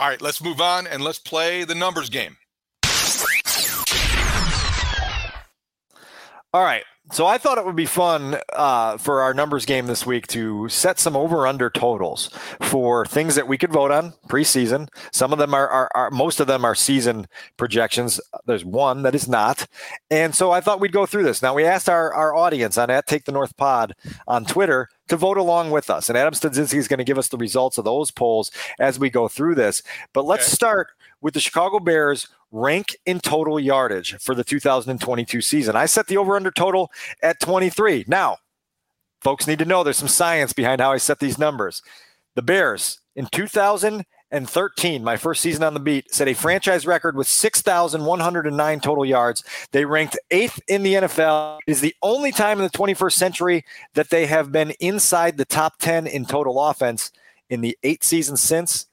All right, let's move on and let's play the numbers game. All right. So I thought it would be fun uh, for our numbers game this week to set some over under totals for things that we could vote on preseason. Some of them are, are, are, most of them are season projections. There's one that is not, and so I thought we'd go through this. Now we asked our our audience on at Take the North Pod on Twitter to vote along with us, and Adam Studzinski is going to give us the results of those polls as we go through this. But let's okay. start with the Chicago Bears rank in total yardage for the 2022 season. I set the over under total at 23. Now, folks need to know there's some science behind how I set these numbers. The Bears in 2013, my first season on the beat, set a franchise record with 6,109 total yards. They ranked eighth in the NFL. It is the only time in the 21st century that they have been inside the top 10 in total offense. In the eight seasons since,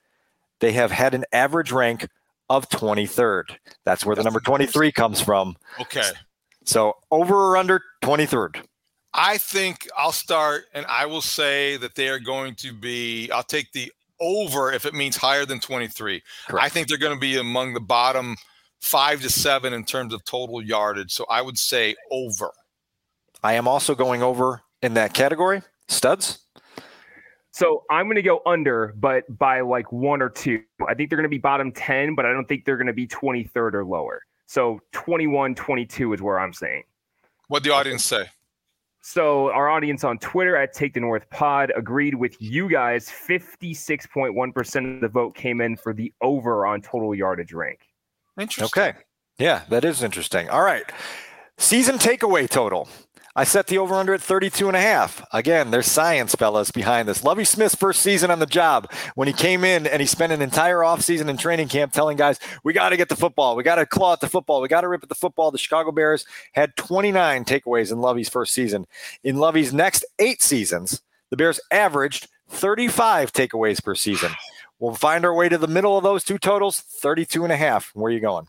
they have had an average rank of 23rd. That's where the number 23 comes from. Okay. So over or under 23rd? I think I'll start and I will say that they are going to be, I'll take the over if it means higher than 23. Correct. I think they're going to be among the bottom five to seven in terms of total yardage. So I would say over. I am also going over in that category. Studs? So I'm going to go under, but by like one or two. I think they're going to be bottom 10, but I don't think they're going to be 23rd or lower. So 21, 22 is where I'm saying. What the audience say? So our audience on Twitter at Take the North Pod agreed with you guys. 56.1% of the vote came in for the over on total yardage rank. Interesting. Okay. Yeah, that is interesting. All right. Season takeaway total. I set the over under at 32 and a half. Again, there's science, fellas, behind this. Lovie Smith's first season on the job, when he came in and he spent an entire offseason in training camp telling guys, we got to get the football. We got to claw at the football. We got to rip at the football. The Chicago Bears had 29 takeaways in Lovie's first season. In Lovie's next eight seasons, the Bears averaged 35 takeaways per season. We'll find our way to the middle of those two totals, 32 and a half. Where are you going?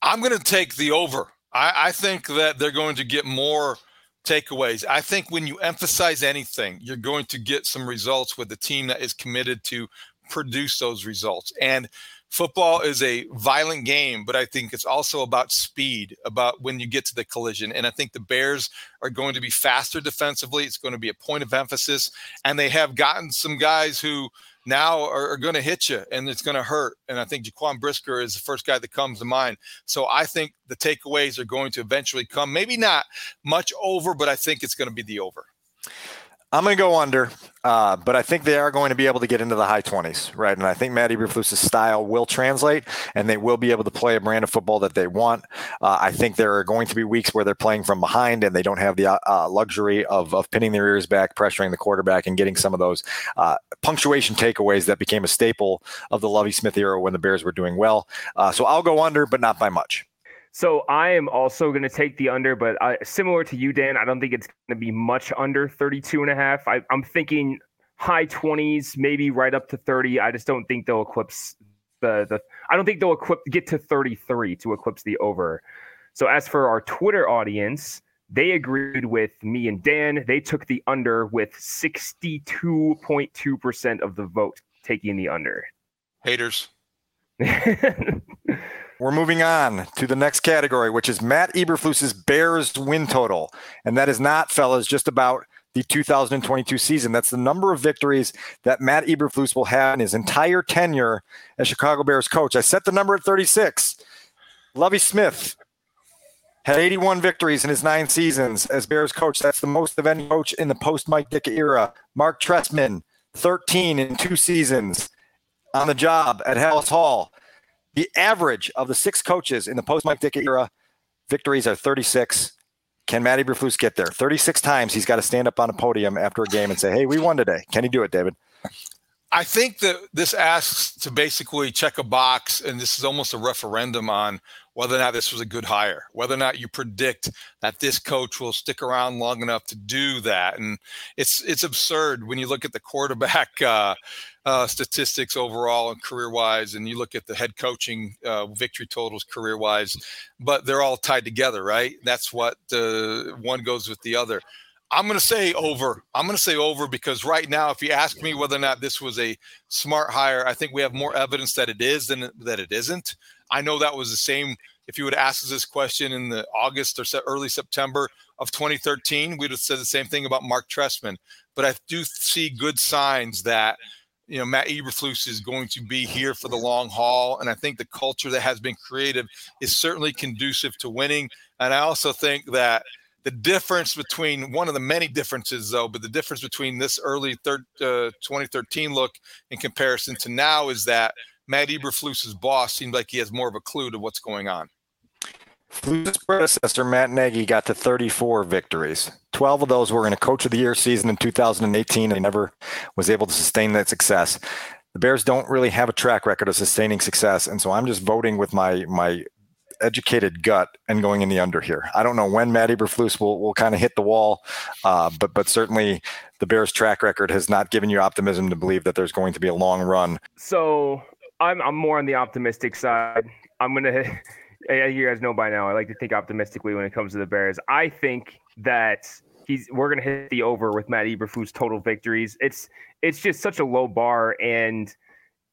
I'm going to take the over. I, I think that they're going to get more takeaways. I think when you emphasize anything, you're going to get some results with a team that is committed to produce those results. And football is a violent game, but I think it's also about speed, about when you get to the collision. And I think the Bears are going to be faster defensively. It's going to be a point of emphasis. And they have gotten some guys who now are, are going to hit you and it's going to hurt. And I think Jaquan Brisker is the first guy that comes to mind. So I think the takeaways are going to eventually come. Maybe not much over, but I think it's going to be the over. I'm going to go under, uh, but I think they are going to be able to get into the high 20s, right? And I think Matt Eberflus's style will translate, and they will be able to play a brand of football that they want. Uh, I think there are going to be weeks where they're playing from behind, and they don't have the uh, uh luxury of, of pinning their ears back, pressuring the quarterback, and getting some of those uh, punctuation takeaways that became a staple of the Lovie Smith era when the Bears were doing well. Uh, so I'll go under, but not by much. So I am also going to take the under, but I, similar to you, Dan, I don't think it's going to be much under 32 and a half. I, I'm thinking high 20s, maybe right up to 30. I just don't think they'll eclipse the, the I don't think they'll equip, get to 33 to eclipse the over. So as for our Twitter audience, they agreed with me and Dan. They took the under with 62.2% of the vote taking the under. Haters. We're moving on to the next category, which is Matt Eberflus's Bears win total. And that is not, fellas, just about the 2022 season. That's the number of victories that Matt Eberflus will have in his entire tenure as Chicago Bears coach. I set the number at 36. Lovie Smith had 81 victories in his nine seasons as Bears coach. That's the most of any coach in the post Mike Ditka era. Mark Trestman, 13 in two seasons on the job at Halas Hall. The average of the six coaches in the post Mike Ditka era victories are 36. Can Matty Eberflus get there? 36 times he's got to stand up on a podium after a game and say, hey, we won today. Can he do it, David? I think that this asks to basically check a box, and this is almost a referendum on whether or not this was a good hire, whether or not you predict that this coach will stick around long enough to do that. And it's it's absurd when you look at the quarterback uh, uh, statistics overall and career wise, and you look at the head coaching uh, victory totals career wise, but they're all tied together, right? That's what uh, one goes with the other. I'm going to say over. I'm going to say over because right now, if you ask me whether or not this was a smart hire, I think we have more evidence that it is than that it isn't. I know that was the same. If you would ask us this question in the August or early September of 2013, we'd have said the same thing about Mark Trestman. But I do see good signs that you know Matt Eberflus is going to be here for the long haul, and I think the culture that has been created is certainly conducive to winning. And I also think that the difference between one of the many differences, though, but the difference between this early uh, 2013 look in comparison to now is that Matt Eberflus's boss seems like he has more of a clue to what's going on. Flus's predecessor, Matt Nagy, got to 34 victories. 12 of those were in a Coach of the Year season in 2018, and he never was able to sustain that success. The Bears don't really have a track record of sustaining success, and so I'm just voting with my my educated gut and going in the under here. I don't know when Matt Eberflus will, will kind of hit the wall, uh, but but certainly the Bears' track record has not given you optimism to believe that there's going to be a long run. So I'm I'm more on the optimistic side. I'm gonna. You guys know by now. I like to think optimistically when it comes to the Bears. I think that he's we're gonna hit the over with Matt Eberflus total victories. It's it's just such a low bar, and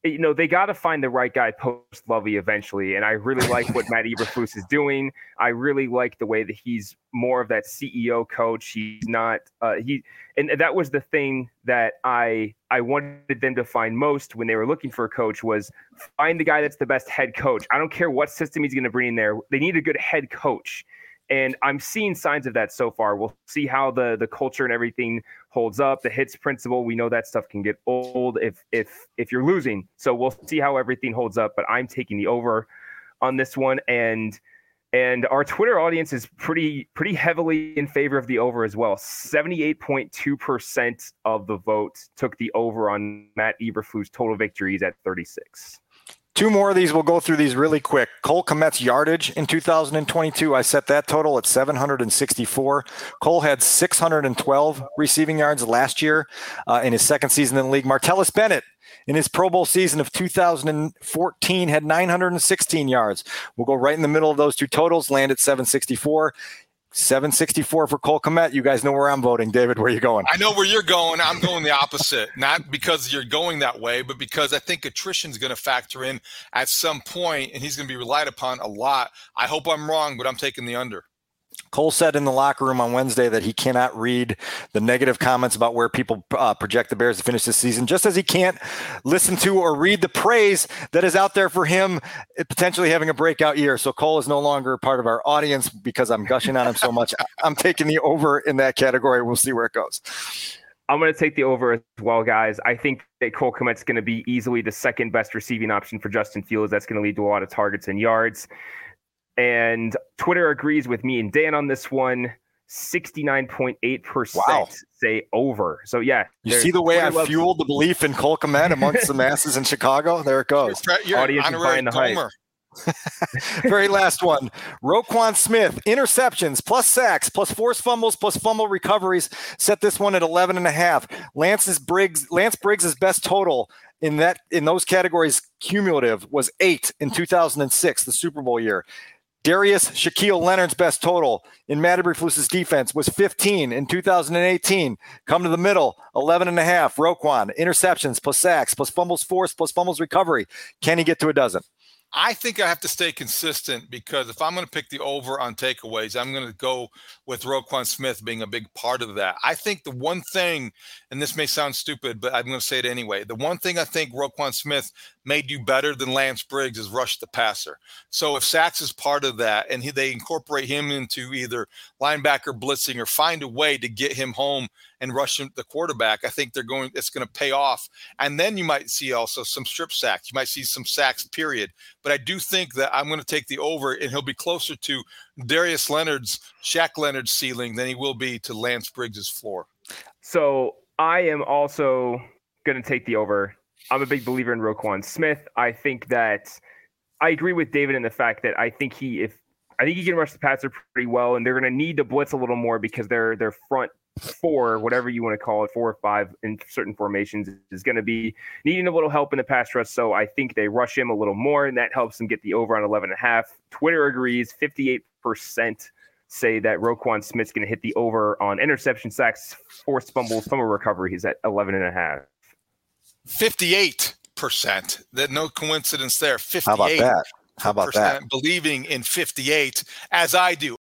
you know, they got to find the right guy post Lovie eventually. And I really like what Matt Eberflus is doing. I really like the way that he's more of that CEO coach. He's not uh, he, and that was the thing that I I wanted them to find most when they were looking for a coach was find the guy that's the best head coach. I don't care what system he's going to bring in there. They need a good head coach and I'm seeing signs of that so far. We'll see how the the culture and everything holds up. The hits principle, we know that stuff can get old if if if you're losing. So we'll see how everything holds up. But I'm taking the over on this one, and and our Twitter audience is pretty pretty heavily in favor of the over as well. 78.2 percent of the vote took the over on Matt Eberflus total victories at 36. Two more of these. We'll go through these really quick. Cole Kmet's yardage in 2022. I set that total at 764. Cole had 612 receiving yards last year uh, in his second season in the league. Martellus Bennett in his Pro Bowl season of 2014 had 916 yards. We'll go right in the middle of those two totals, land at 764. 764 for Cole Kmet. You guys know where I'm voting. David, where you going? I know where you're going. I'm going the opposite. Not because you're going that way, but because I think attrition is going to factor in at some point, and he's going to be relied upon a lot. I hope I'm wrong, but I'm taking the under. Cole said in the locker room on Wednesday that he cannot read the negative comments about where people uh, project the Bears to finish this season, just as he can't listen to or read the praise that is out there for him potentially having a breakout year. So Cole is no longer part of our audience because I'm gushing on him so much. I'm taking the over in that category. We'll see where it goes. I'm going to take the over as well, guys. I think that Cole Kmet's going to be easily the second best receiving option for Justin Fields. That's going to lead to a lot of targets and yards. And Twitter agrees with me and Dan on this one. 69.8% wow. say over. So, yeah. You see the way I loves- fueled the belief in Cole Kmet amongst the masses in Chicago? There it goes. You're, Audience is buying the hype. Very last one. Roquan Smith, interceptions plus sacks plus forced fumbles plus fumble recoveries. Set this one at 11 and a half. Lance's Briggs, Lance Briggs' best total in that in those categories cumulative was eight in 2006, the Super Bowl year. Darius Shaquille Leonard's best total in Matt Eberflus's defense was 15 in 2018. Come to the middle, 11 and a half. Roquan, interceptions plus sacks plus fumbles forced plus fumbles recovery. Can he get to a dozen? I think I have to stay consistent because if I'm going to pick the over on takeaways, I'm going to go with Roquan Smith being a big part of that. I think the one thing, and this may sound stupid, but I'm going to say it anyway. The one thing I think Roquan Smith made you better than Lance Briggs is rush the passer. So if sacks is part of that and he, they incorporate him into either linebacker blitzing or find a way to get him home and rush him, the quarterback, I think they're going. It's going to pay off. And then you might see also some strip sacks. You might see some sacks. Period. But I do think that I'm going to take the over, and he'll be closer to Darius Leonard's Shaq Leonard's ceiling than he will be to Lance Briggs's floor. So I am also going to take the over. I'm a big believer in Roquan Smith. I think that I agree with David in the fact that I think he if I think he can rush the passer pretty well, and they're going to need to blitz a little more because their their front four, whatever you want to call it, four or five in certain formations, is going to be needing a little help in the pass rush. So I think they rush him a little more, and that helps them get the over on 11 and a half. Twitter agrees. 58% say that Roquan Smith's going to hit the over on interception sacks, forced fumbles, fumble recovery. He's at 11 and a half. 58 percent. That no coincidence there. 58. How about that? How about that? Believing in 58, as I do.